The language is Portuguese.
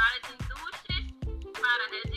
para as indústrias, para as